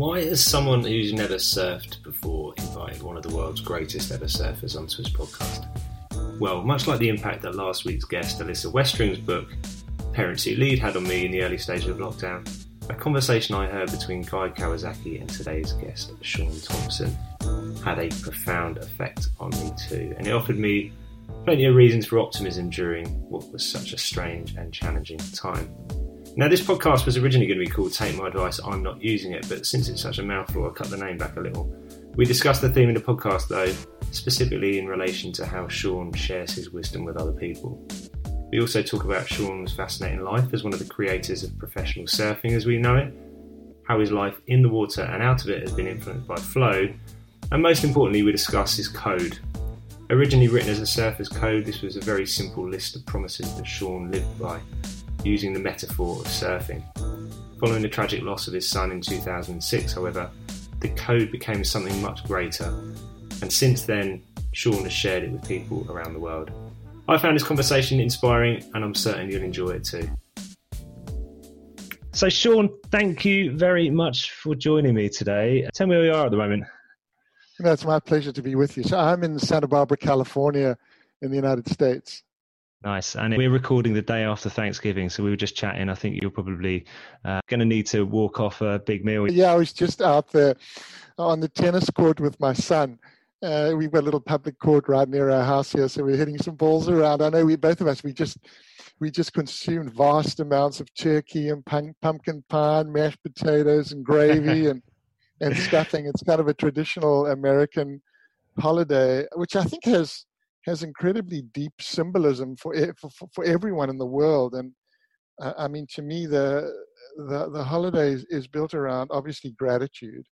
Why has someone who's never surfed before invited one of the world's greatest ever surfers onto his podcast? Well, much like the impact that last week's guest, Alyssa Westring's book, Parents Who Lead, had on me in the early stages of lockdown, a conversation I heard between Guy Kawasaki and today's guest, Shaun Tomson, had a profound effect on me too, and it offered me plenty of reasons for optimism during what was such a strange and challenging time. Now, this podcast was originally going to be called Take My Advice, I'm Not Using It, but since it's such a mouthful, I cut the name back a little. We discussed the theme in the podcast, though, specifically in relation to how Shaun shares his wisdom with other people. We also talk about Shaun's fascinating life as one of the creators of professional surfing as we know it, how his life in the water and out of it has been influenced by flow, and most importantly, we discuss his code. Originally written as a surfer's code, this was a very simple list of promises that Shaun lived by using the metaphor of surfing. Following the tragic loss of his son in 2006, however, the code became something much greater, and since then, Shaun has shared it with people around the world. I found this conversation inspiring, and I'm certain you'll enjoy it too. So, Shaun, thank you very much for joining me today. Tell me where you are at the moment. You know, it's my pleasure to be with you. So, I'm in Santa Barbara, California, in the United States. Nice. And we're recording the day after Thanksgiving, so we were just chatting. I think you're probably uh, going to need to walk off a big meal. Yeah, I was just out there on the tennis court with my son. Uh, we've got a little public court right near our house here, so we're hitting some balls around. I know we both of us we just we just consumed vast amounts of turkey and pumpkin pie, and mashed potatoes, and gravy and and stuffing. It's kind of a traditional American holiday, which I think has has incredibly deep symbolism for for, for everyone in the world. And uh, I mean, to me, the the the holiday is, is built around obviously gratitude.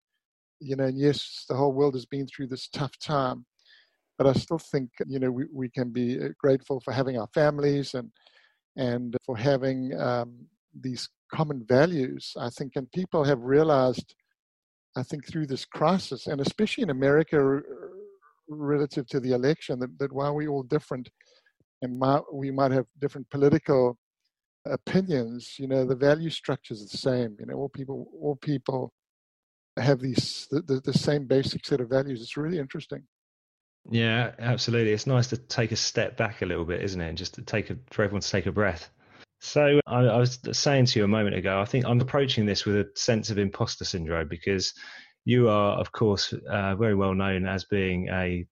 You know, and yes, the whole world has been through this tough time, but I still think you know we, we can be uh, grateful for having our families and and for having um, these common values. I think, and people have realized, I think, through this crisis, and especially in America relative to the election that, that while we're all different and might, we might have different political opinions, you know, the value structure is the same. You know, all people, all people have these the, the, the same basic set of values. It's really interesting. Yeah, absolutely. It's nice to take a step back a little bit, isn't it? And just to take a, for everyone to take a breath. So I, I was saying to you a moment ago, I think I'm approaching this with a sense of imposter syndrome because you are, of course, uh, very well known as being a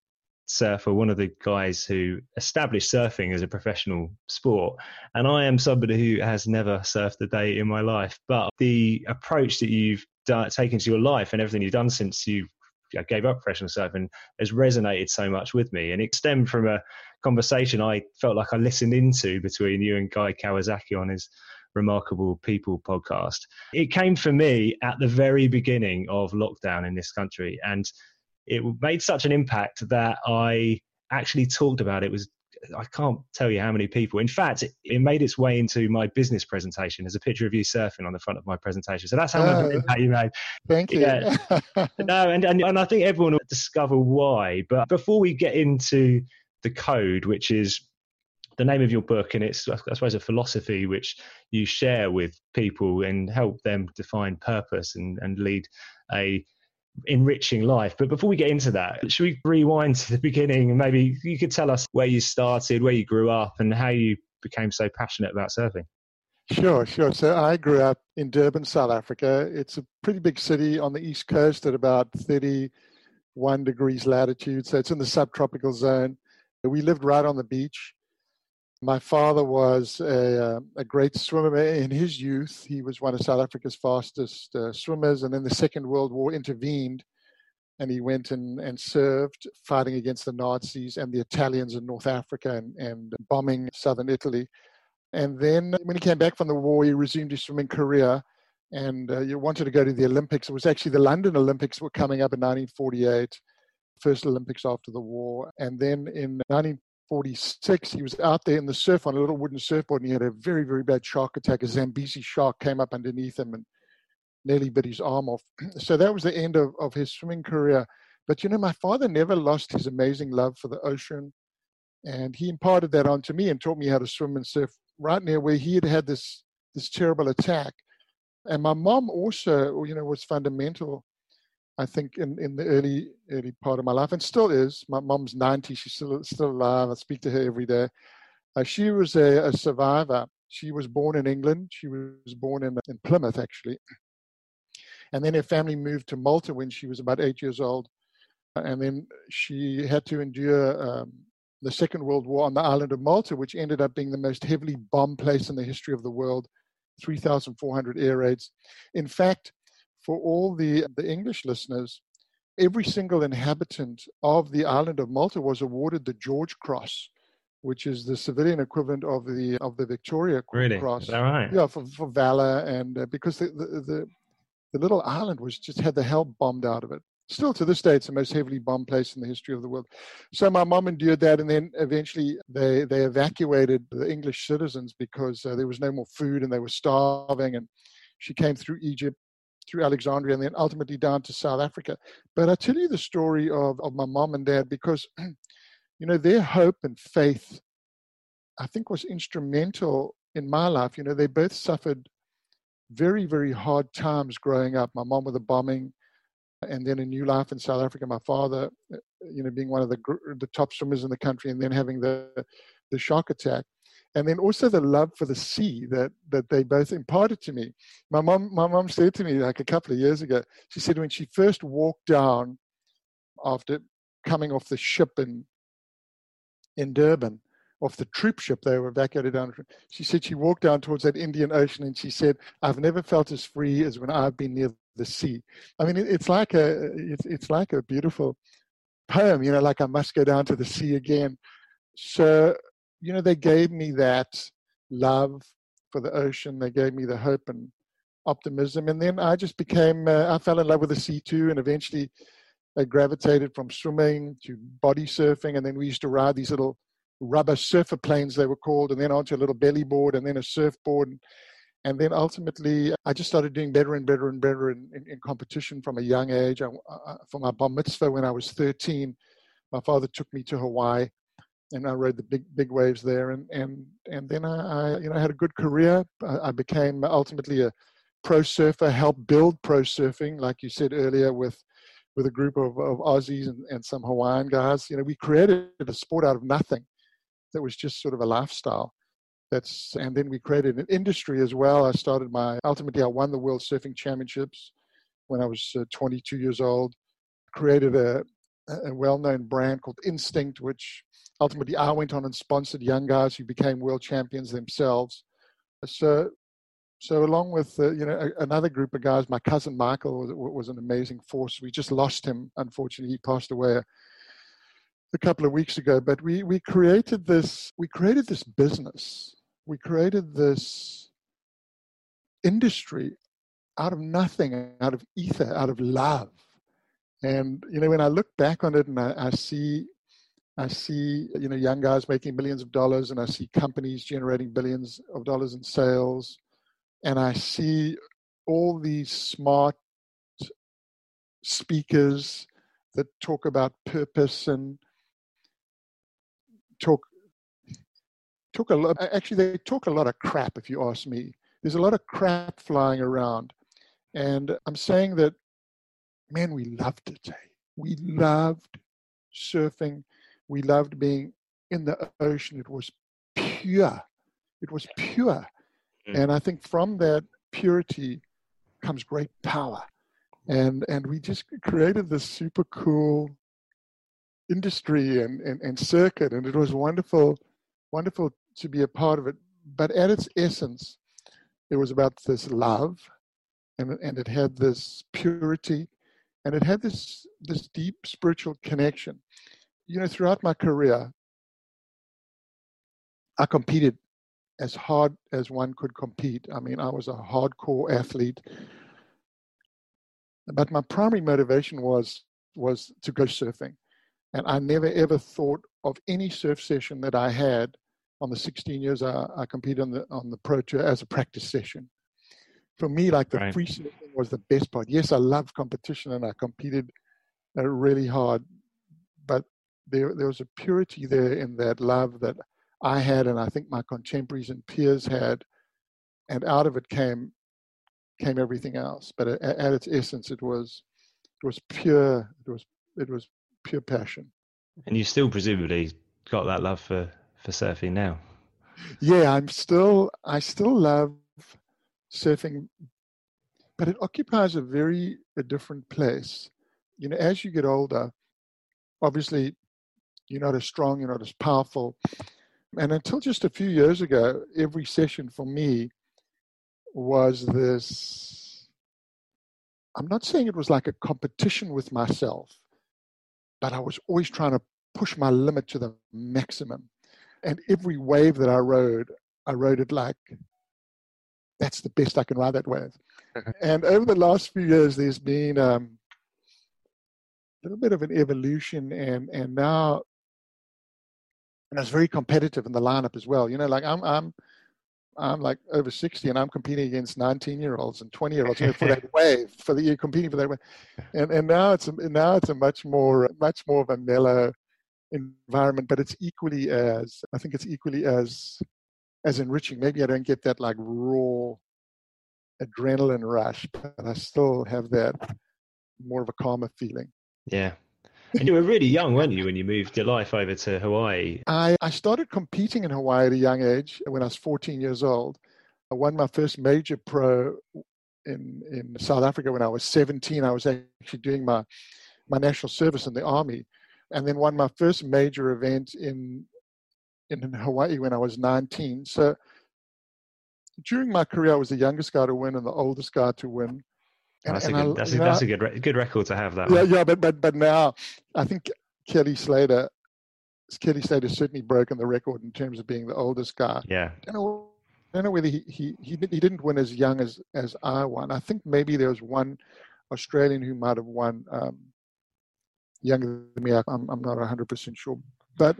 surfer, one of the guys who established surfing as a professional sport. And I am somebody who has never surfed a day in my life. But the approach that you've done, taken to your life and everything you've done since you gave up professional surfing has resonated so much with me. And it stemmed from a conversation I felt like I listened into between you and Guy Kawasaki on his Remarkable People podcast. It came for me at the very beginning of lockdown in this country, and it made such an impact that I actually talked about it. it was I can't tell you how many people. In fact, it, it, made its way into my business presentation. There's a picture of you surfing on the front of my presentation. So that's how much uh, impact you made. Thank you. Yeah. no, and, and and I think everyone will discover why. But before we get into the code, which is the name of your book, and it's I suppose a philosophy which you share with people and help them define purpose and, and lead a enriching life. But before we get into that, should we rewind to the beginning and maybe you could tell us where you started, where you grew up, and how you became so passionate about surfing? Sure, sure. So I grew up in Durban, South Africa. It's a pretty big city on the east coast at about 31 degrees latitude. So it's in the subtropical zone. We lived right on the beach. My father was a, uh, a, great swimmer in his youth. He was one of South Africa's fastest uh, swimmers, and then the Second World War intervened, and he went and, and served fighting against the Nazis and the Italians in North Africa and, and bombing southern Italy. And then when he came back from the war, he resumed his swimming career and uh, wanted to go to the Olympics. It was actually the London Olympics were coming up in 1948, first Olympics after the war. And then in 19 46, he was out there in the surf on a little wooden surfboard and he had a very, very bad shark attack. A Zambezi shark came up underneath him and nearly bit his arm off. So that was the end of, of his swimming career. But you know, my father never lost his amazing love for the ocean. And he imparted that on to me and taught me how to swim and surf right near where he had had this, this terrible attack. And my mom also, you know, was fundamental. I think in, in the early early part of my life, and still is. My mom's ninety; she's still still alive. I speak to her every day. Uh, she was a, a, survivor. She was born in England. She was born in in Plymouth, actually, and then her family moved to Malta when she was about eight years old, and then she had to endure um, the Second World War on the island of Malta, which ended up being the most heavily bombed place in the history of the world 3,400 air raids. In fact, for all the, the English listeners, every single inhabitant of the island of Malta was awarded the George Cross, which is the civilian equivalent of the of the Victoria really? Cross. Is that right? Yeah, for, for valor and uh, because the, the, the the little island was just had the hell bombed out of it still to this day, it's the most heavily bombed place in the history of the world. So my mom endured that, and then eventually they they evacuated the English citizens because uh, there was no more food and they were starving. And she came through Egypt, through Alexandria, and then ultimately down to South Africa. But I tell you the story of of my mom and dad because, you know, their hope and faith, I think, was instrumental in my life. You know, they both suffered very very hard times growing up. My mom with a bombing and then a new life in South Africa. My father, uh, you know, being one of the the top swimmers in the country, and then having the the shark attack, and then also the love for the sea that that they both imparted to me. My mom, my mom said to me like a couple of years ago. She said when she first walked down after coming off the ship in in Durban, off the troop ship they were evacuated down. She said she walked down towards that Indian Ocean and she said, "I've never felt as free as when I've been near the sea." I mean, it's like a it's, it's like a beautiful poem, you know, like I must go down to the sea again. So, you know, they gave me that love for the ocean. They gave me the hope and optimism, and then I just became uh, I fell in love with the sea too, and eventually. I gravitated from swimming to body surfing, and then we used to ride these little rubber surfer planes they were called and then onto a little belly board and then a surfboard and then ultimately i just started doing better and better and better in, in, in competition from a young age I, I, for my bar mitzvah when i was 13 my father took me to hawaii and i rode the big big waves there and and and then i, I you know had a good career I, I became ultimately a pro surfer helped build pro surfing like you said earlier with with a group of, of Aussies and, and some Hawaiian guys. You know, we created a sport out of nothing that was just sort of a lifestyle. That's and then we created an industry as well. I started my ultimately I won the World Surfing Championships when I was uh, 22 years old. Created a, a well-known brand called Instinct, which ultimately I went on and sponsored young guys who became world champions themselves. So, so along with uh, you know another group of guys, my cousin Michael was, was an amazing force. We just lost him. Unfortunately, he passed away a couple of weeks ago, but we, we created this we created this business. We created this industry out of nothing, out of ether, out of love. And you know, when I look back on it and I, I see I see you know young guys making millions of dollars and I see companies generating billions of dollars in sales and I see all these smart speakers that talk about purpose and talk talk a lot. Actually, they talk a lot of crap. If you ask me, there's a lot of crap flying around, and I'm saying that, man, we loved it. We loved surfing. We loved being in the ocean. It was pure. It was pure, mm. and I think from that purity comes great power. And and we just created this super cool industry and, and, and circuit, and it was wonderful, wonderful to be a part of it. But at its essence, it was about this love, and and it had this purity, and it had this this deep spiritual connection. You know, throughout my career, I competed as hard as one could compete. I mean, I was a hardcore athlete, but my primary motivation was was to go surfing. And I never ever thought of any surf session that I had on the 16 years I, I competed on the on the pro tour as a practice session. For me, like the right. free surfing was the best part. Yes, I love competition and I competed uh, really hard, but there there was a purity there in that love that I had, and I think my contemporaries and peers had, and out of it came came everything else. But at, at its essence, it was it was pure. It was it was pure passion. And you still presumably got that love for for surfing now. Yeah, I'm still I still love surfing, but it occupies a very a different place. You know, as you get older, obviously you're not as strong, you're not as powerful. And until just a few years ago, every session for me was this I'm not saying it was like a competition with myself, but I was always trying to push my limit to the maximum. And every wave that I rode, I rode it like that's the best I can ride that wave. and over the last few years, there's been um, a little bit of an evolution, and and now, and it's very competitive in the lineup as well. You know, like I'm I'm I'm like over 60 and I'm competing against 19 year olds and 20 year olds you know, for that wave, for the, you're competing for that wave. And, and now it's, a, now it's a much more, much more of a mellow environment, but it's equally as, I think it's equally as, as enriching. Maybe I don't get that like raw adrenaline rush, but I still have that more of a calmer feeling. Yeah. And you were really young, weren't you, when you moved your life over to Hawaii? I, I started competing in Hawaii at a young age when I was 14 years old. I won my first major pro in, in South Africa when I was 17. I was actually doing my, my national service in the army and then won my first major event in in Hawaii when I was 19. So during my career, I was the youngest guy to win and the oldest guy to win. And, that's, and a good, that's, a, that's a good good record to have. That yeah, one. yeah, but but but now I think Kelly Slater, Kelly Slater certainly broken the record in terms of being the oldest guy. Yeah. I don't know, I don't know whether he, he he he didn't win as young as as I won. I think maybe there was one Australian who might have won um, younger than me. I'm I'm not 100 percent sure, but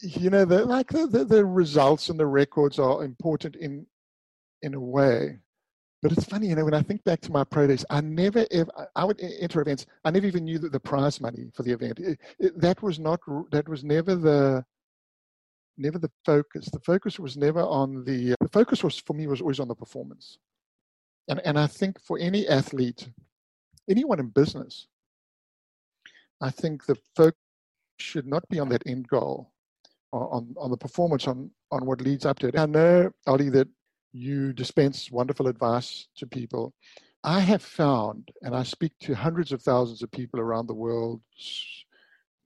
you know, the, like the, the, the results and the records are important in in a way but it's funny, you know, when I think back to my pro days, I never ever, I would enter events, I never even knew that the prize money for the event. It, it, that was not, that was never the, never the focus. The focus was never on the, the focus was, for me, was always on the performance. And, and I think for any athlete, anyone in business, I think the focus should not be on that end goal, on, on the performance, on, on what leads up to it. I know, Ollie, that you dispense wonderful advice to people. I have found, and I speak to hundreds of thousands of people around the world,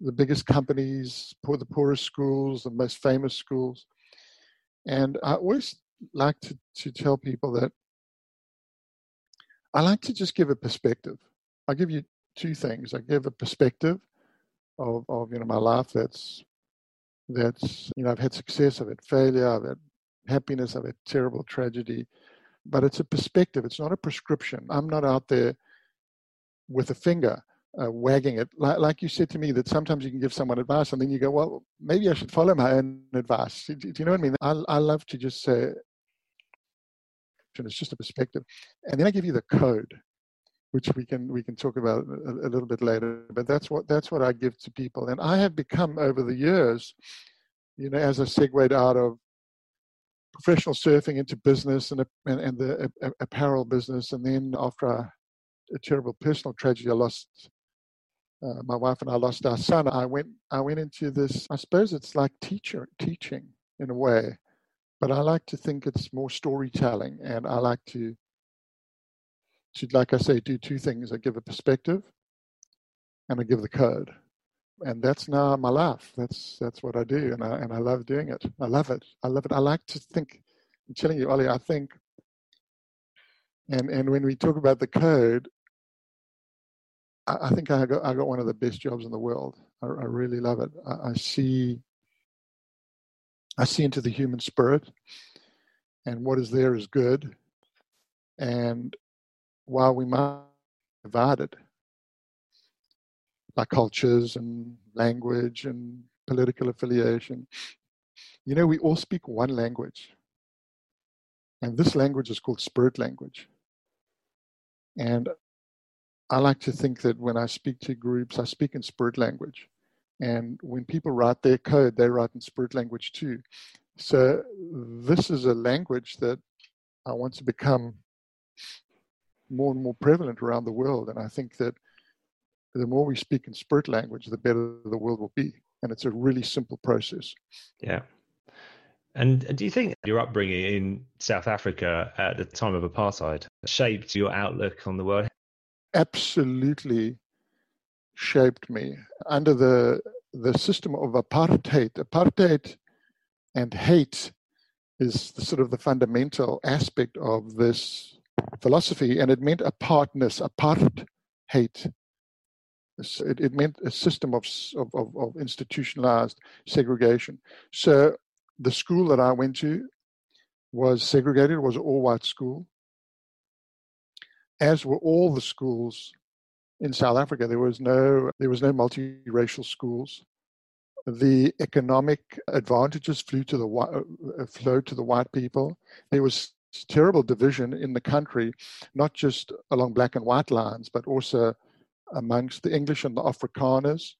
the biggest companies, the poorest schools, the most famous schools. And I always like to, to tell people that I like to just give a perspective. I give you two things. I give a perspective of, of you know my life that's that's you know I've had success, I've had failure, I've had happiness of a terrible tragedy. But it's a perspective, it's not a prescription. I'm not out there with a finger uh, wagging it. Like, like, you said to me, that sometimes you can give someone advice and then you go, well, maybe I should follow my own advice. Do, do you know what I mean? I, I love to just say, it's just a perspective. And then I give you the code which we can we can talk about a, a, little bit later. But that's what that's what I give to people, and I have become over the years, you know, as I segued out of professional surfing into business and, and, and the apparel business. And then after a, a terrible personal tragedy, I lost uh, my wife and I lost our son. I went I went into this. I suppose it's like teacher teaching in a way, but I like to think it's more storytelling, and I like to to like I say do two things. I give a perspective, and I give the code and that's now my life. That's that's what I do, and I and I love doing it. I love it. I love it. I like to think. I'm telling you, Ollie. I think, and and when we talk about the code, I, I think I got I got one of the best jobs in the world. I, I really love it. I, I see. I see into the human spirit, and what is there is good. And while we might be divided, like cultures and language and political affiliation. You know, we all speak one language. And this language is called spirit language. And I like to think that when I speak to groups, I speak in spirit language. And when people write their code, they write in spirit language too. So this is a language that I want to become more and more prevalent around the world. And I think that the more we speak in spirit language, the better the world will be. And it's a really simple process. Yeah. And do you think your upbringing in South Africa at the time of apartheid shaped your outlook on the world? Absolutely shaped me. Under the the system of apartheid, apartheid and hate is the, sort of the fundamental aspect of this philosophy, and it meant apartness, apart hate. It, it meant a system of, of, of institutionalized segregation. So the school that I went to was segregated, was an all white school, as were all the schools in South Africa. There was no there was no multiracial schools. The economic advantages flew to the uh, flowed to the white people. There was terrible division in the country, not just along black and white lines, but also amongst the English and the Afrikaners,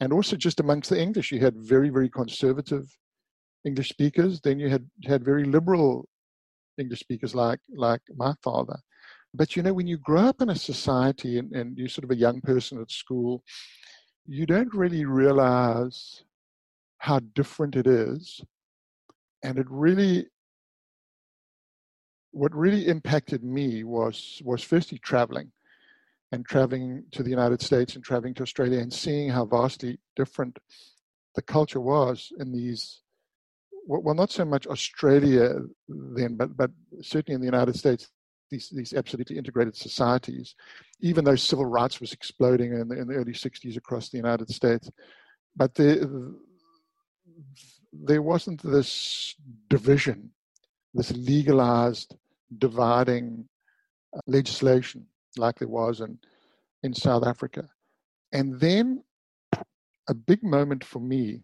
and also just amongst the English. You had very, very conservative English speakers. Then you had had very liberal English speakers like like my father. But you know, when you grow up in a society and, and you're sort of a young person at school, you don't really realize how different it is. And it really what really impacted me was was firstly traveling and traveling to the United States and traveling to Australia and seeing how vastly different the culture was in these well, not so much Australia then, but but certainly in the United States, these these absolutely integrated societies, even though civil rights was exploding in the, in the early '60s across the United States, but the, there wasn't this division, this legalized dividing uh, legislation like there was in in South Africa, and then a big moment for me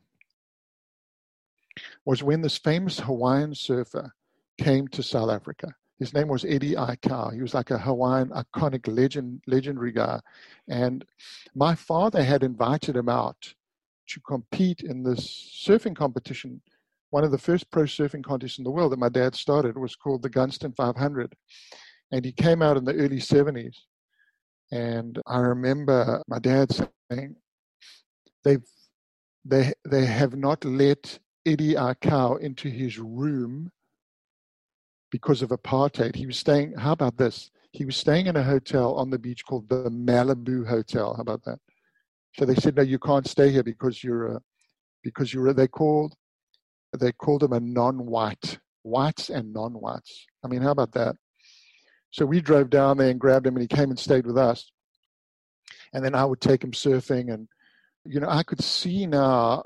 was when this famous Hawaiian surfer came to South Africa. His name was Eddie Aikau. He was like a Hawaiian iconic legend, legendary guy. And my father had invited him out to compete in this surfing competition. One of the first pro surfing contests in the world that my dad started was called the Gunston 500. And he came out in the early 70s. And I remember my dad saying, they've, they, they have not let Eddie Aikau into his room because of apartheid. He was staying, how about this? He was staying in a hotel on the beach called the Malibu Hotel. How about that? So they said, no, you can't stay here because you're a, because you're a, they called, they called him a non-white, whites and non-whites. I mean, how about that? So we drove down there and grabbed him and he came and stayed with us. And then I would take him surfing and, you know, I could see now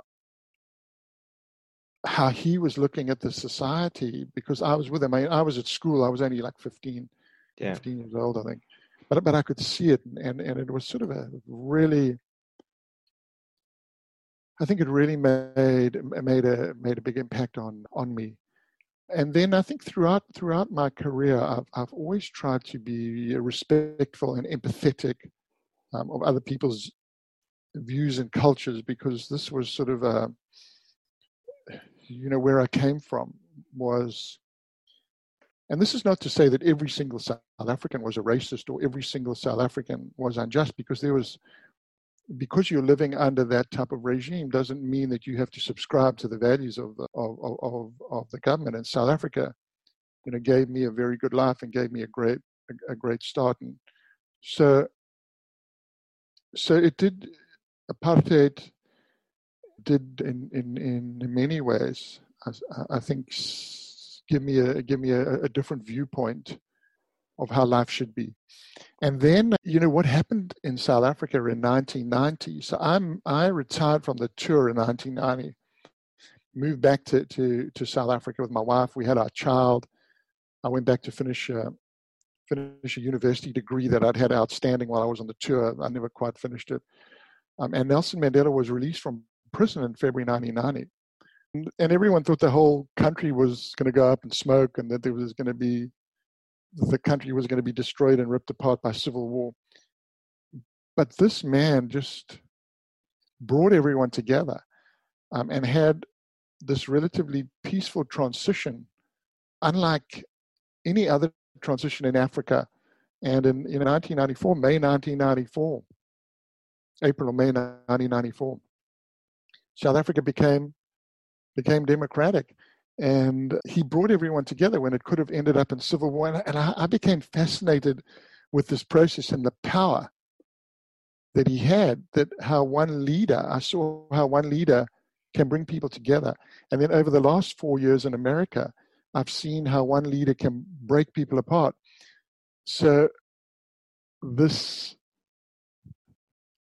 how he was looking at the society because I was with him. I, I was at school. I was only like 15, yeah. 15 years old, I think. But but I could see it, and and it was sort of a really. I think it really made made a made a big impact on on me, and then I think throughout throughout my career, I've I've always tried to be respectful and empathetic um, of other people's views and cultures because this was sort of a you know, where I came from was, and this is not to say that every single South African was a racist or every single South African was unjust, because there was, because you're living under that type of regime doesn't mean that you have to subscribe to the values of the of, of, of the government. And South Africa, you know, gave me a very good life and gave me a great a, a great start. And so, so it did apartheid did in in in many ways. I, I think give me a give me a, a different viewpoint of how life should be. And then, you know, what happened in South Africa in 1990. So I'm I retired from the tour in 1990, moved back to to, to South Africa with my wife. We had our child. I went back to finish uh, finish a university degree that I'd had outstanding while I was on the tour. I never quite finished it. Um, and Nelson Mandela was released from prison in February 1990. And everyone thought the whole country was going to go up in smoke and that there was going to be, the country was going to be destroyed and ripped apart by civil war. But this man just brought everyone together um, and had this relatively peaceful transition, unlike any other transition in Africa And in, in 1994, May 1994, April or May 1994, South Africa became became democratic. And he brought everyone together when it could have ended up in civil war. And I, I became fascinated with this process and the power that he had, that how one leader, I saw how one leader can bring people together. And then over the last four years in America, I've seen how one leader can break people apart. So this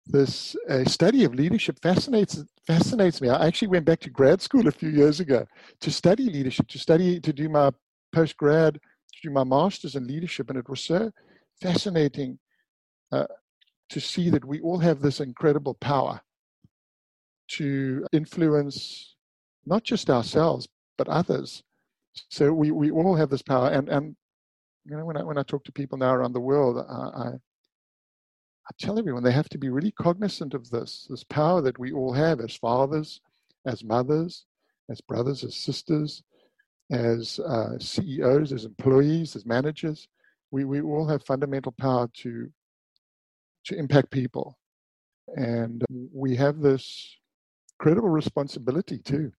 this uh, study of leadership fascinates fascinates me. I actually went back to grad school a few years ago to study leadership, to study to do my post grad, to do my masters in leadership, and it was so fascinating uh, to see that we all have this incredible power to influence not just ourselves but others. So we, we all have this power, and and you know when I when I talk to people now around the world, I I tell everyone they have to be really cognizant of this, this power that we all have as fathers, as mothers, as brothers, as sisters, as uh, CEOs, as employees, as managers. We, we all have fundamental power to, to impact people. And we have this credible responsibility too.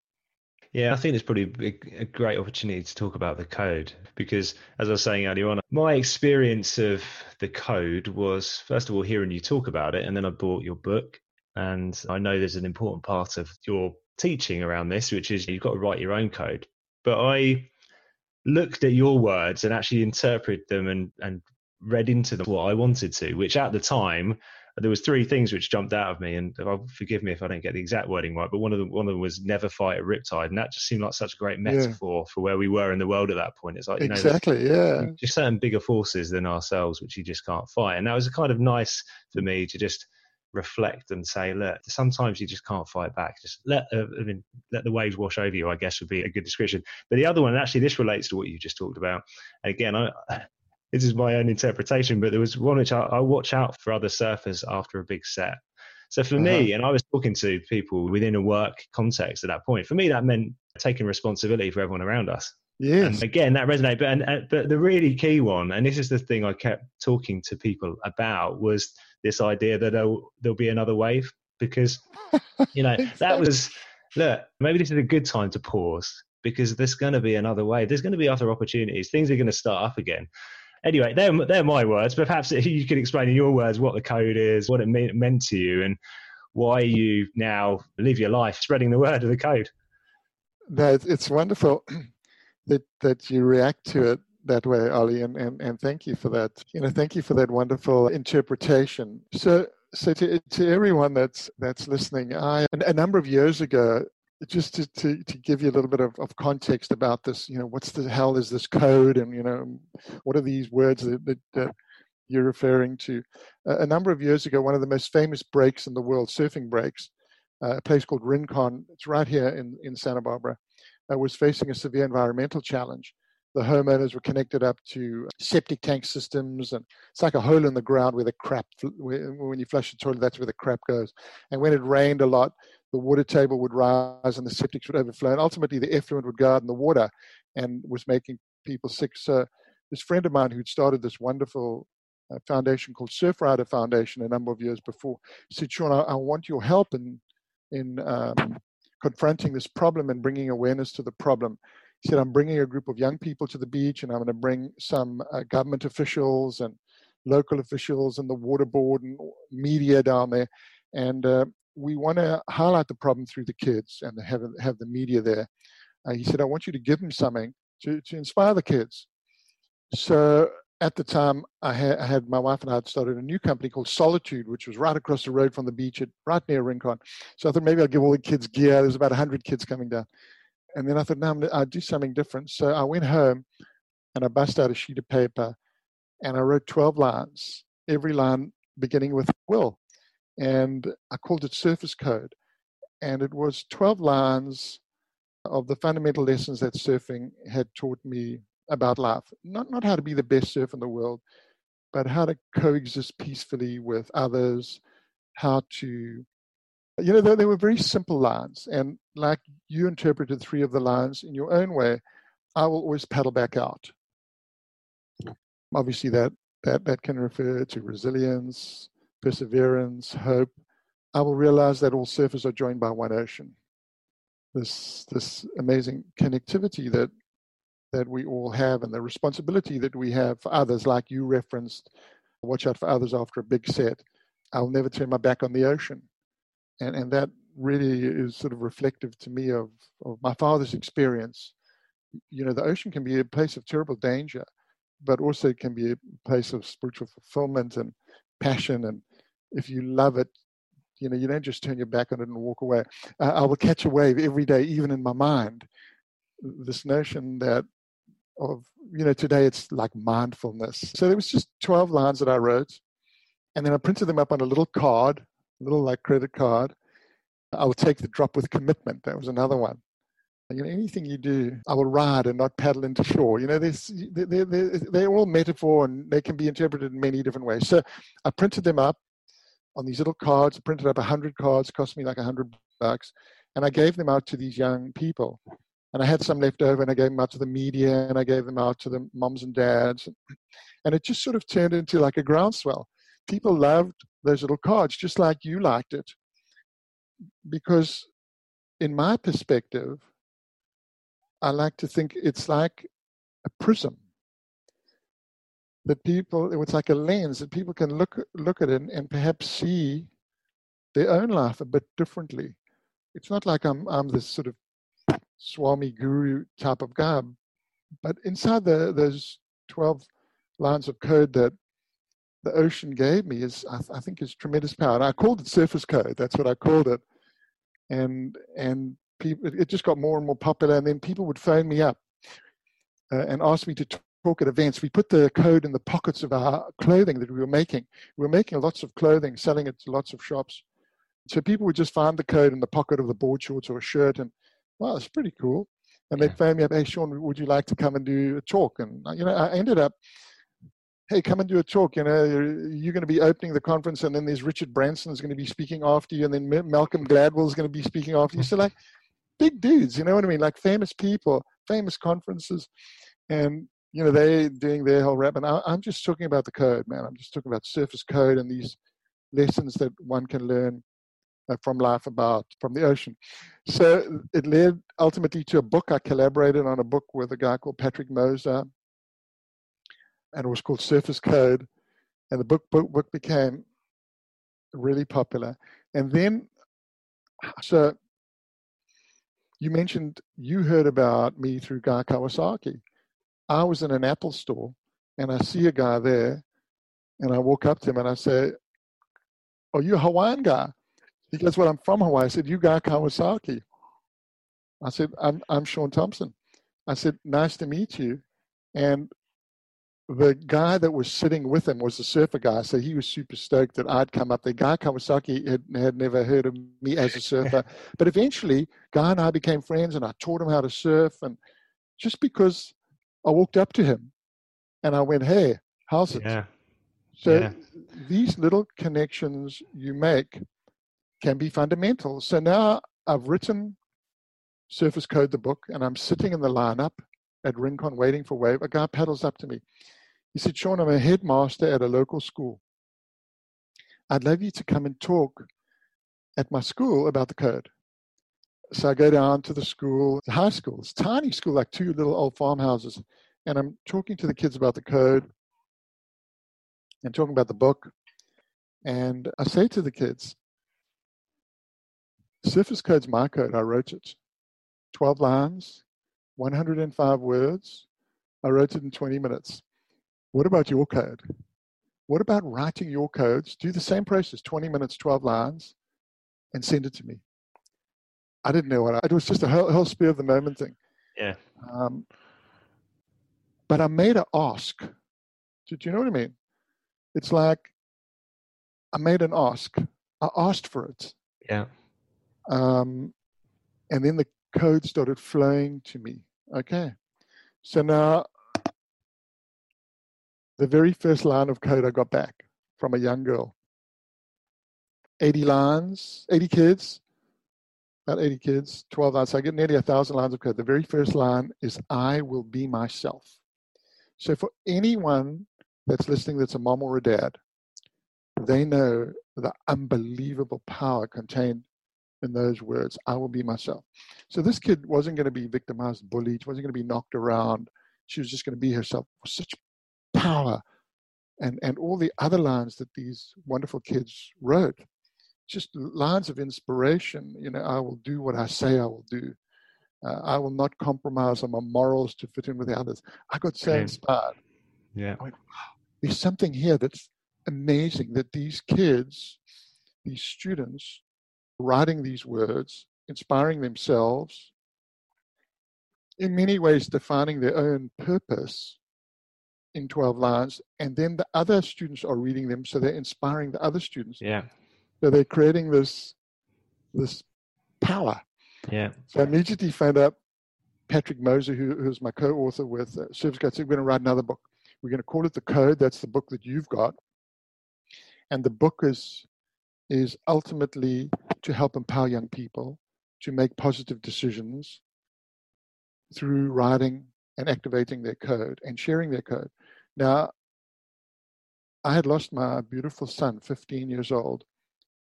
Yeah, I think it's probably a great opportunity to talk about the code because, as I was saying earlier on, my experience of the code was first of all hearing you talk about it, and then I bought your book. And I know there's an important part of your teaching around this, which is you've got to write your own code. But I looked at your words and actually interpreted them and, and read into them what I wanted to, which at the time there was three things which jumped out of me, and forgive me if I don't get the exact wording right, but one of them one of them was never fight a riptide, and that just seemed like such a great metaphor yeah. for where we were in the world at that point. It's like you exactly, know, yeah, just certain bigger forces than ourselves which you just can't fight, and that was kind of nice for me to just reflect and say, look, sometimes you just can't fight back. Just let uh, I mean, let the waves wash over you. I guess would be a good description. But the other one, actually, this relates to what you just talked about. Again, I this is my own interpretation, but there was one which I, I watch out for other surfers after a big set. So for uh-huh. me, and I was talking to people within a work context at that point. For me, that meant taking responsibility for everyone around us. Yes. And again, that resonated. But and, and, but the really key one, and this is the thing I kept talking to people about, was this idea that there'll, there'll be another wave because you know exactly. that was look. Maybe this is a good time to pause because there's going to be another wave. There's going to be other opportunities. Things are going to start up again anyway, they're, they're my words, but perhaps you could explain in your words what the code is, what it mean, meant to you, and why you now live your life spreading the word of the code. No, it's wonderful that that you react to it that way, Ollie, and, and, and thank you for that. You know, thank you for that wonderful interpretation. So so to, to everyone that's that's listening, I a number of years ago just to, to, to, give you a little bit of, of context about this, you know, what's the hell is this code and, you know, what are these words that, that, you're referring to? Uh, a number of years ago, one of the most famous breaks in the world, surfing breaks, uh, a place called Rincon, it's right here in, in Santa Barbara, uh, was facing a severe environmental challenge. The homeowners were connected up to septic tank systems, and it's like a hole in the ground where the crap, when you flush the toilet, that's where the crap goes. And when it rained a lot, the water table would rise and the septics would overflow. And ultimately, the effluent would in the water and was making people sick. So, this friend of mine who'd started this wonderful uh, foundation called Surfrider Foundation a number of years before said, Shaun, I, I want your help in, in um, confronting this problem and bringing awareness to the problem. He said, I'm bringing a group of young people to the beach and I'm going to bring some uh, government officials and local officials and the water board and media down there. And uh, we want to highlight the problem through the kids and have have the media there. Uh, he said, I want you to give them something to, to inspire the kids. So at the time, I had, I had, my wife and I had started a new company called Solitude, which was right across the road from the beach, at, right near Rincon. So I thought maybe I'll give all the kids gear. There's about 100 kids coming down. And then I thought, no, I'll do something different. So I went home and I bust out a sheet of paper and I wrote 12 lines, every line beginning with will and I called it Surfer's Code. And it was 12 lines of the fundamental lessons that surfing had taught me about life. Not, not how to be the best surfer in the world, but how to coexist peacefully with others, how to, you know, they, they were very simple lines. And like you interpreted three of the lines in your own way, I will always paddle back out. Obviously, that that, that can refer to resilience, perseverance, hope, I will realize that all surfers are joined by one ocean. This, this amazing connectivity that, that we all have and the responsibility that we have for others, like you referenced, watch out for others after a big set. I'll never turn my back on the ocean. And, and that really is sort of reflective to me of, of my father's experience. You know, the ocean can be a place of terrible danger, but also it can be a place of spiritual fulfillment and passion. And if you love it, you know, you don't just turn your back on it and walk away. Uh, I will catch a wave every day, even in my mind. This notion that of, you know, today it's like mindfulness. So there was just 12 lines that I wrote, and then I printed them up on a little card, a little like credit card. I will take the drop with commitment. That was another one. You know, anything you do, I will ride and not paddle into shore. You know, they're, they're, they're all metaphor and they can be interpreted in many different ways. So I printed them up on these little cards, printed up 100 cards, cost me like 100 bucks. And I gave them out to these young people. And I had some left over and I gave them out to the media and I gave them out to the moms and dads. And it just sort of turned into like a groundswell. People loved those little cards just like you liked it. Because in my perspective, I like to think it's like a prism that people it's like a lens that people can look look at it and, and perhaps see their own life a bit differently. It's not like I'm I'm this sort of Swami guru type of guy, but inside the those twelve lines of code that the ocean gave me is I, I think is tremendous power. And I called it surfer's code. That's what I called it. And and people it just got more and more popular. And then people would phone me up uh, and ask me to talk at events, we put the code in the pockets of our clothing that we were making. We were making lots of clothing, selling it to lots of shops. So people would just find the code in the pocket of the board shorts or a shirt and, wow, it's pretty cool. And they'd phone me up, hey, Shaun, would you like to come and do a talk? And, you know, I ended up, hey, come and do a talk. You know, you're, you're going to be opening the conference and then there's Richard Branson Branson's going to be speaking after you and then Malcolm Gladwell's going to be speaking after you. So like big dudes, you know what I mean? Like famous people, famous conferences. And you know, they doing their whole rap. And I, I'm just talking about the code, man. I'm just talking about surfer's code and these lessons that one can learn uh, from life about from the ocean. So it led ultimately to a book. I collaborated on a book with a guy called Patrick Moser, and it was called Surfer's Code. And the book book, book became really popular. And then, so you mentioned you heard about me through Guy Kawasaki. I was in an Apple store and I see a guy there and I walk up to him and I say, Are you a Hawaiian guy? He goes, Well, I'm from Hawaii. I said, You Guy Kawasaki. I said, I'm, I'm Shaun Tomson. I said, Nice to meet you. And the guy that was sitting with him was a surfer guy, so he was super stoked that I'd come up there. Guy Kawasaki had, had never heard of me as a surfer, but eventually, Guy and I became friends, and I taught him how to surf. And just because I walked up to him and I went, Hey, how's it? Yeah. So yeah. these little connections you make can be fundamental. So now I've written Surfer's Code the book and I'm sitting in the lineup at Rincon waiting for wave. A guy paddles up to me. He said, Shaun, I'm a headmaster at a local school. I'd love you to come and talk at my school about the code so I go down to the school, the high school, it's tiny school, like two little old farmhouses, and I'm talking to the kids about the code and talking about the book. And I say to the kids, Surfer's Code's my code. I wrote it. 12 lines, 105 words. I wrote it in 20 minutes. What about your code? What about writing your codes? Do the same process 20 minutes, 12 lines, and send it to me. I didn't know what I, it was just a whole, whole spear of the moment thing. Yeah. Um, but I made an ask. Do, do you know what I mean? It's like I made an ask. I asked for it. Yeah. Um, and then the code started flowing to me. Okay. So now the very first line of code I got back from a young girl 80 lines, 80 kids, about 80 kids, 12 lines. So I get nearly a thousand lines of code. The very first line is I will be myself. So for anyone that's listening that's a mom or a dad, they know the unbelievable power contained in those words I will be myself. So this kid wasn't going to be victimized, bullied, she wasn't going to be knocked around. She was just going to be herself with such power. And, and all the other lines that these wonderful kids wrote, just lines of inspiration. You know, I will do what I say I will do. Uh, I will not compromise on my morals to fit in with the others. I got so inspired. Yeah. Went, wow, there's something here that's amazing that these kids, these students, writing these words, inspiring themselves, in many ways defining their own purpose in 12 lines, and then the other students are reading them, so they're inspiring the other students. Yeah. So they're creating this this power. Yeah. So I immediately found out Patrick Moser, who, who's my co-author with uh, Surfer's Code, said we're going to write another book. We're going to call it The Code. That's the book that you've got. And the book is is ultimately to help empower young people to make positive decisions through writing and activating their code and sharing their code. Now, I had lost my beautiful son, 15 years old,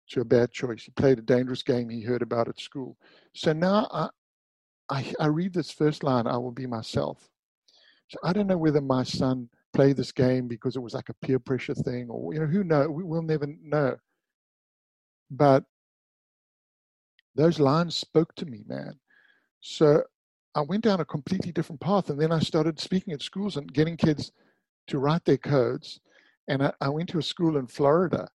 to a bad choice. He played a dangerous game he heard about at school. So now I, I, I read this first line, I will be myself. So I don't know whether my son played this game because it was like a peer pressure thing, or you know, who know? We will never know. But those lines spoke to me, man. So I went down a completely different path, and then I started speaking at schools and getting kids to write their codes. And I, I went to a school in Florida,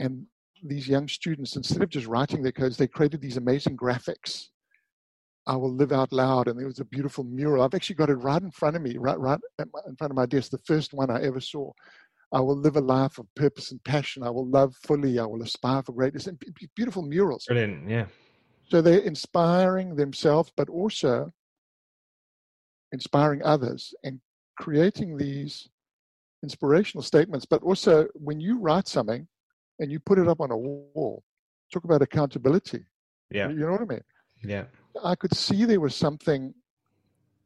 and these young students, instead of just writing their codes, they created these amazing graphics I will live out loud. And there was a beautiful mural. I've actually got it right in front of me, right, right in front of my desk, the first one I ever saw. I will live a life of purpose and passion. I will love fully. I will aspire for greatness. And beautiful murals. Brilliant, yeah. So they're inspiring themselves, but also inspiring others and creating these inspirational statements. But also, when you write something and you put it up on a wall, talk about accountability. Yeah. You know what I mean? Yeah. I could see there was something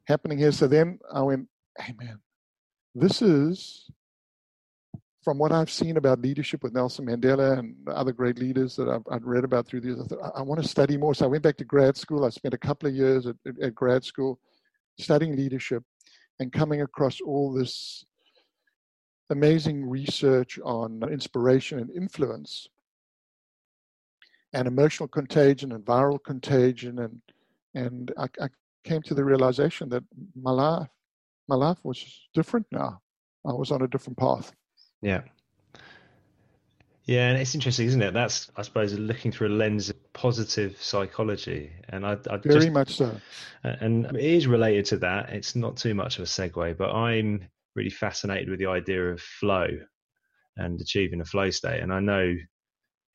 happening here. So then I went, hey, man, this is from what I've seen about leadership with Nelson Mandela and other great leaders that I've, I've read about through these, I, thought, I, I want to study more. So I went back to grad school. I spent a couple of years at, at, at grad school studying leadership and coming across all this amazing research on inspiration and influence and emotional contagion and viral contagion. And and I, I, came to the realization that my life my life was different now. I was on a different path. Yeah. Yeah and it's interesting isn't it? That's i suppose looking through a lens of positive psychology. And i, I very just, much so. And it is related to that. It's not too much of a segue but i'm really fascinated with the idea of flow and achieving a flow state and i know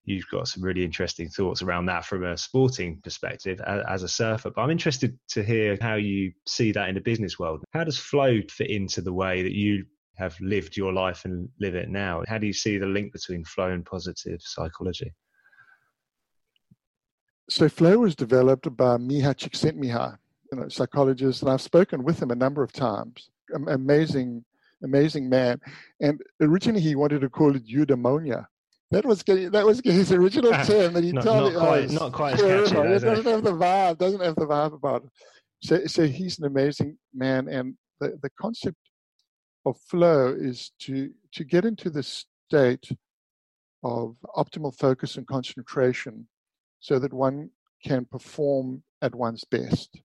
you've got some really interesting thoughts around that from a sporting perspective as, a surfer. But I'm interested to hear how you see that in the business world. How does flow fit into the way that you have lived your life and live it now? How do you see the link between flow and positive psychology? So flow was developed by Miha Csikszentmihalyi, you know, psychologist, and I've spoken with him a number of times. Amazing, amazing man. And originally he wanted to call it eudaimonia, that was that was his original term that he not, told not me. Quite, oh, not quite as catchy. It doesn't have the vibe. Doesn't have the vibe about it. So, so he's an amazing man, and the, the concept of flow is to to get into the state of optimal focus and concentration, so that one can perform at one's best,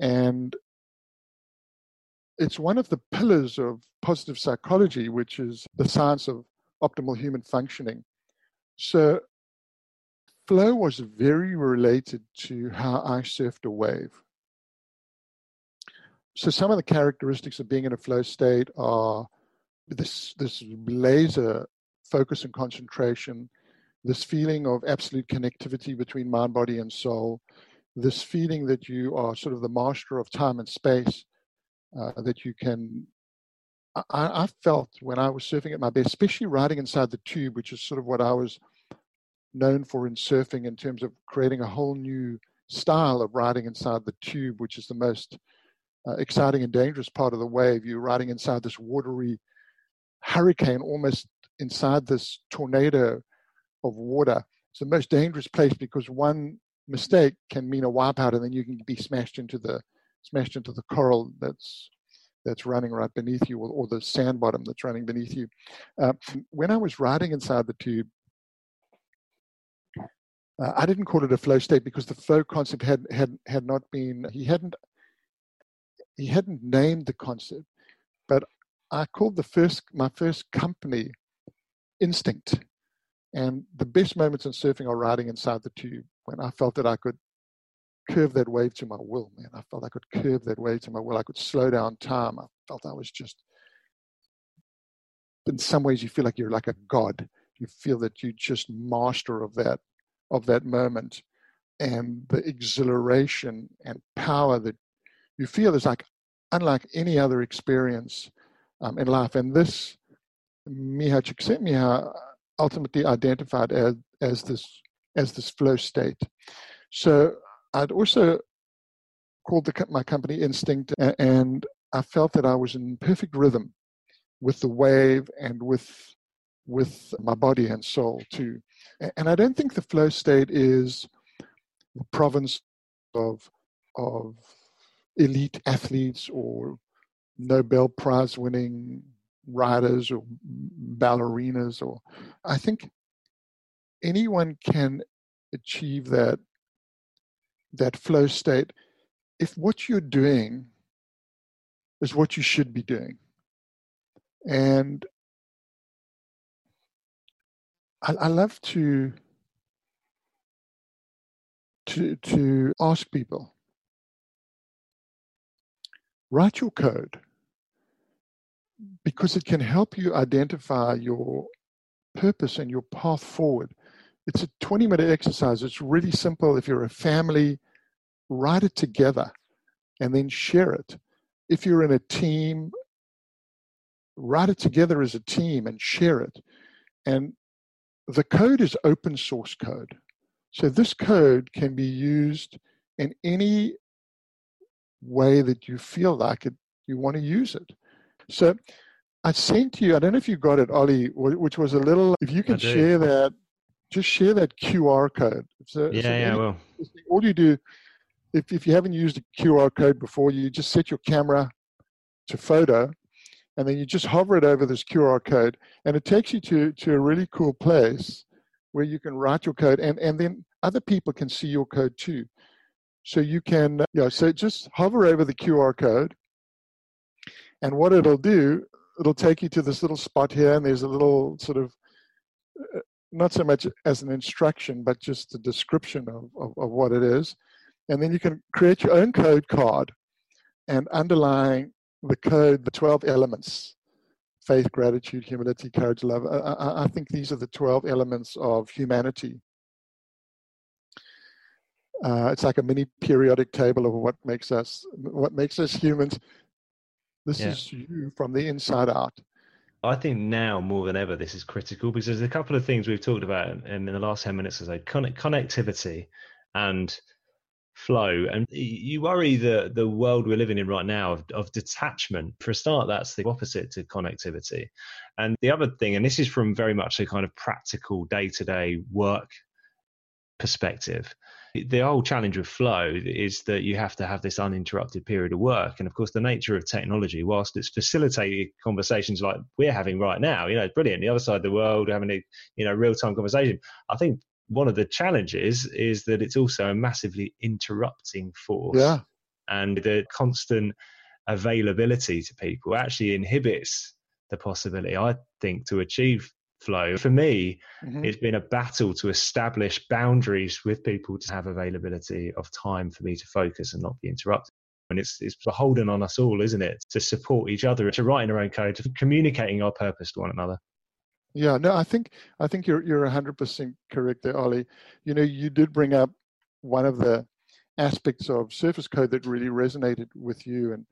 and it's one of the pillars of positive psychology, which is the science of optimal human functioning. So flow was very related to how I surfed a wave. So some of the characteristics of being in a flow state are this this laser focus and concentration, this feeling of absolute connectivity between mind, body, and soul, this feeling that you are sort of the master of time and space, uh, that you can I, I, felt when I was surfing at my best, especially riding inside the tube, which is sort of what I was known for in surfing in terms of creating a whole new style of riding inside the tube, which is the most uh, exciting and dangerous part of the wave. You're riding inside this watery hurricane almost inside this tornado of water. It's the most dangerous place because one mistake can mean a wipeout, and then you can be smashed into the smashed into the coral that's that's running right beneath you, or, or the sand bottom that's running beneath you. Uh, when I was riding inside the tube, uh, I didn't call it a flow state because the flow concept had had had not been he hadn't he hadn't named the concept, but I called the first my first company instinct. And the best moments in surfing are riding inside the tube when I felt that I could curve that wave to my will, man. I felt I could curve that wave to my will. I could slow down time. I felt I was just, in some ways, you feel like you're like a god. You feel that you're just master of that, of that moment. And the exhilaration and power that you feel is like unlike any other experience um, in life. And this Miha Csikszentmihalyi ultimately identified as, as this as this flow state. So I'd also called the, my company Instinct, and I felt that I was in perfect rhythm with the wave and with with my body and soul too. And I don't think the flow state is the province of of elite athletes or Nobel Prize winning riders or ballerinas or I think anyone can achieve that that flow state if what you're doing is what you should be doing. And I, I love to to to ask people write your code because it can help you identify your purpose and your path forward. It's a 20 minute exercise. It's really simple. If you're a family, write it together and then share it. If you're in a team, write it together as a team and share it. And the code is open source code. So this code can be used in any way that you feel like it, you want to use it. So I sent you, I don't know if you got it, Ollie, which was a little, if you can share that, just share that QR code. So, yeah, so yeah, any. All you do, if, if you haven't used a QR code before, you just set your camera to photo and then you just hover it over this QR code and it takes you to, to a really cool place where you can write your code and, and then other people can see your code too. So you can, yeah, so just hover over the QR code and what it'll do, it'll take you to this little spot here, and there's a little sort of, uh, not so much as an instruction, but just a description of, of, of what it is. And then you can create your own code card and underlying the code, the 12 elements faith, gratitude, humility, courage, love. I, I, think these are the 12 elements of humanity. Uh, it's like a mini periodic table of what makes us what makes us humans. This yeah. is you from the inside out. I think now more than ever this is critical because there's a couple of things we've talked about in, in the last 10 minutes or so connectivity and flow and you worry that the world we're living in right now of, of detachment for a start that's the opposite to connectivity and the other thing and this is from very much a kind of practical day-to-day work perspective the whole challenge with flow is that you have to have this uninterrupted period of work. And of course, the nature of technology, whilst it's facilitated conversations like we're having right now, you know, it's brilliant. The other side of the world having a you know real time conversation. I think one of the challenges is that it's also a massively interrupting force. Yeah. And the constant availability to people actually inhibits the possibility, I think, to achieve flow. For me, mm-hmm. it's been a battle to establish boundaries with people to have availability of time for me to focus and not be interrupted. And it's it's beholden on us all, isn't it, to support each other, to writing our own code, to communicating our purpose to one another. Yeah, no, I think I think you're you're hundred percent correct there, Ollie. You know, you did bring up one of the aspects of surfer's code that really resonated with you, and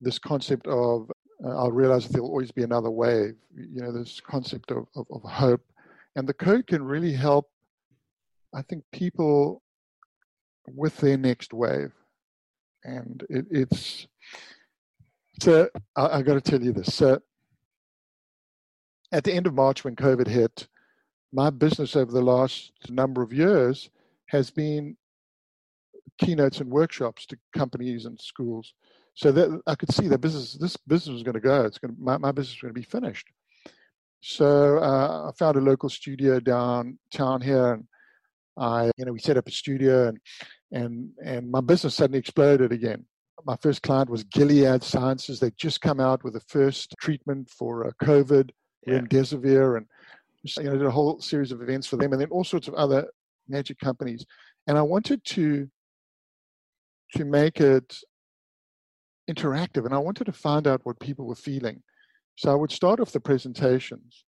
this concept of uh, I'll realize there'll always be another wave. You know, this concept of, of, of hope. And the code can really help, I think, people with their next wave. And it, it's, so I, I got to tell you this. So at the end of March, when COVID hit, my business over the last number of years has been keynotes and workshops to companies and schools. So that I could see that business, this business was going to go. It's going to, my, my business was going to be finished. So uh, I found a local studio downtown here, and I, you know, we set up a studio, and and and my business suddenly exploded again. My first client was Gilead Sciences. They'd just come out with the first treatment for uh, COVID, yeah. remdesivir, and you know, did a whole series of events for them, and then all sorts of other magic companies. And I wanted to to make it interactive, and I wanted to find out what people were feeling. So I would start off the presentations.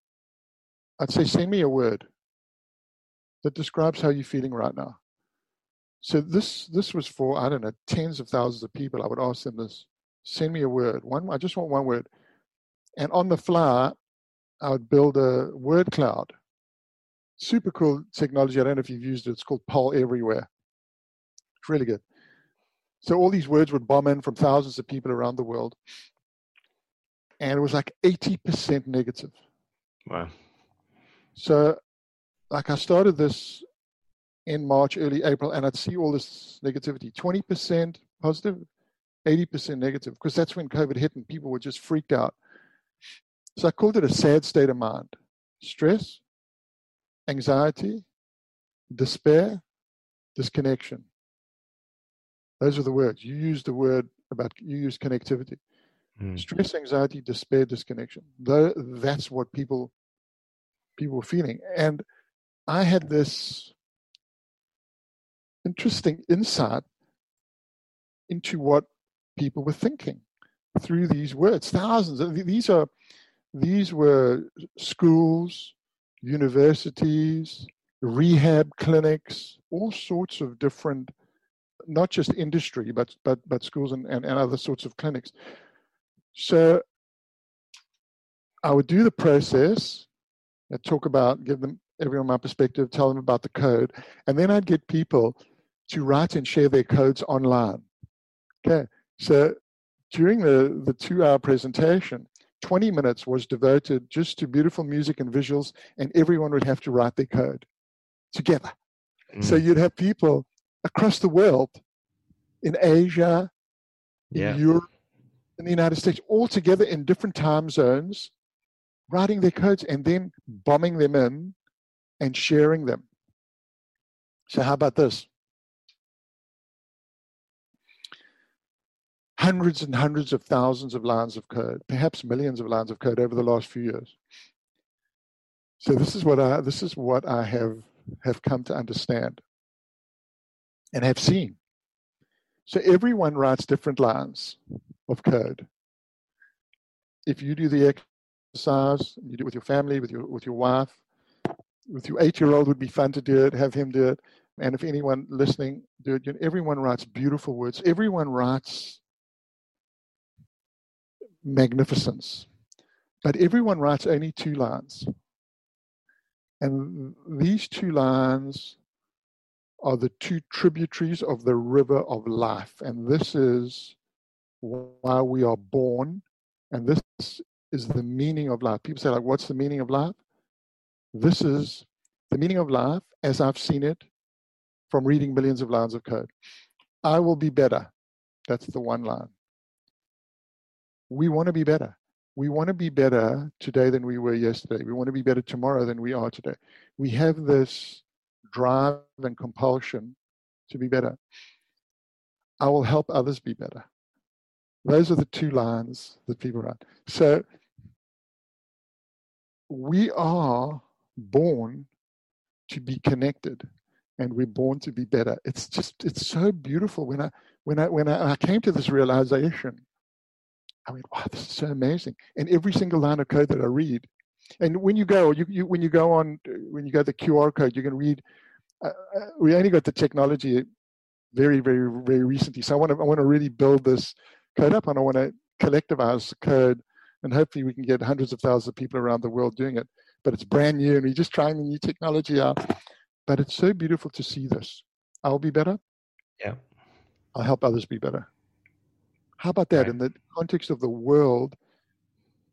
I'd say, send me a word that describes how you're feeling right now. So this this was for I don't know tens of thousands of people. I would ask them this: send me a word. One, I just want one word. And on the fly, I would build a word cloud. Super cool technology. I don't know if you've used it. It's called Poll Everywhere. It's really good. So all these words would bomb in from thousands of people around the world. And it was like 80% negative. Wow. So, like, I started this in March, early April, and I'd see all this negativity 20% positive, 80% negative, because that's when COVID hit and people were just freaked out. So I called it a sad state of mind stress, anxiety, despair, disconnection. Those are the words. You use the word about, you use connectivity. Mm. Stress, anxiety, despair, disconnection. That's what people people were feeling. And I had this interesting insight into what people were thinking through these words. Thousands. These are these were schools, universities, rehab clinics, all sorts of different not just industry, but but but schools and, and, and other sorts of clinics. So I would do the process, I'd talk about, give them everyone my perspective, tell them about the code, and then I'd get people to write and share their codes online. Okay, so during the, the two hour presentation, 20 minutes was devoted just to beautiful music and visuals, and everyone would have to write their code together. Mm. So you'd have people across the world in Asia, in. Europe, in the United States, all together in different time zones, writing their codes and then bombing them in and sharing them. So, how about this? Hundreds and hundreds of thousands of lines of code, perhaps millions of lines of code over the last few years. So this is what I this is what I have have come to understand and have seen. So everyone writes different lines of code. If you do the exercise, you do it with your family, with your with your wife, with your eight-year-old would be fun to do it. Have him do it, and if anyone listening do it, everyone writes beautiful words. Everyone writes magnificence, but everyone writes only two lines, and these two lines are the two tributaries of the river of life. And this is why we are born. And this is the meaning of life. People say, like, what's the meaning of life? This is the meaning of life as I've seen it from reading millions of lines of code. I will be better. That's the one line. We want to be better. We want to be better today than we were yesterday. We want to be better tomorrow than we are today. We have this drive and compulsion to be better. I will help others be better. Those are the two lines that people write. So we are born to be connected and we're born to be better. It's just it's so beautiful when I when I when I, I came to this realization. I went, wow, this is so amazing. And every single line of code that I read and when you go, you, you when you go on, when you go the QR code, you can read. Uh, uh, we only got the technology very, very, very recently, so I want to I want to really build this code up, and I want to collectivize the code, and hopefully we can get hundreds of thousands of people around the world doing it. But it's brand new, and we're just trying the new technology out. But it's so beautiful to see this. I'll be better. Yeah. I'll help others be better. How about that right. in the context of the world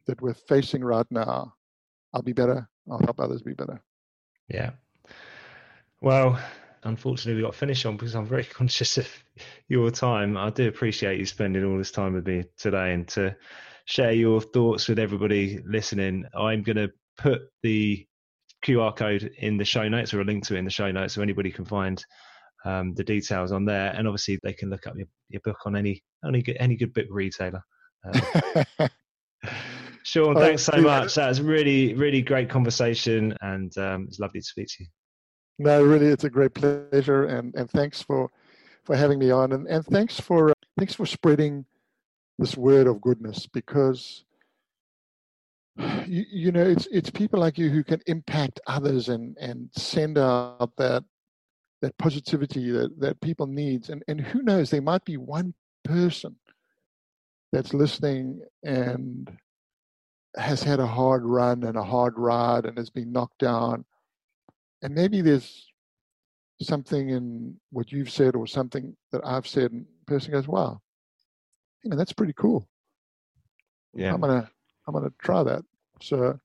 that we're facing right now? I'll be better. I'll help others be better. Yeah. Well, unfortunately, we've got to finish on because I'm very conscious of your time. I do appreciate you spending all this time with me today and to share your thoughts with everybody listening. I'm going to put the QR code in the show notes or a link to it in the show notes so anybody can find um, the details on there. And obviously, they can look up your, your book on any any good, any good book retailer. Uh, Shaun, thanks so much. That was really, really great conversation, and um, it's lovely to speak to you. No, really, it's a great pleasure, and, and thanks for for having me on, and, and thanks for uh, thanks for spreading this word of goodness because you, you know it's it's people like you who can impact others and and send out that that positivity that that people needs, and and who knows, there might be one person that's listening and has had a hard run and a hard ride and has been knocked down. And maybe there's something in what you've said or something that I've said, and the person goes, Wow, you know, that's pretty cool. Yeah. I'm gonna I'm gonna try that. So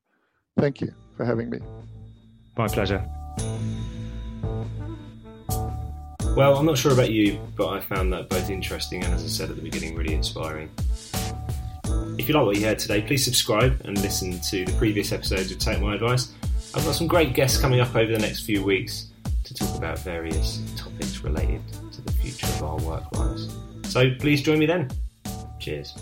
thank you for having me. My pleasure. Well, I'm not sure about you, but I found that both interesting and, as I said at the beginning, really inspiring. If you like what you heard today, please subscribe and listen to the previous episodes of Take My Advice. I've got some great guests coming up over the next few weeks to talk about various topics related to the future of our work lives. So please join me then. Cheers.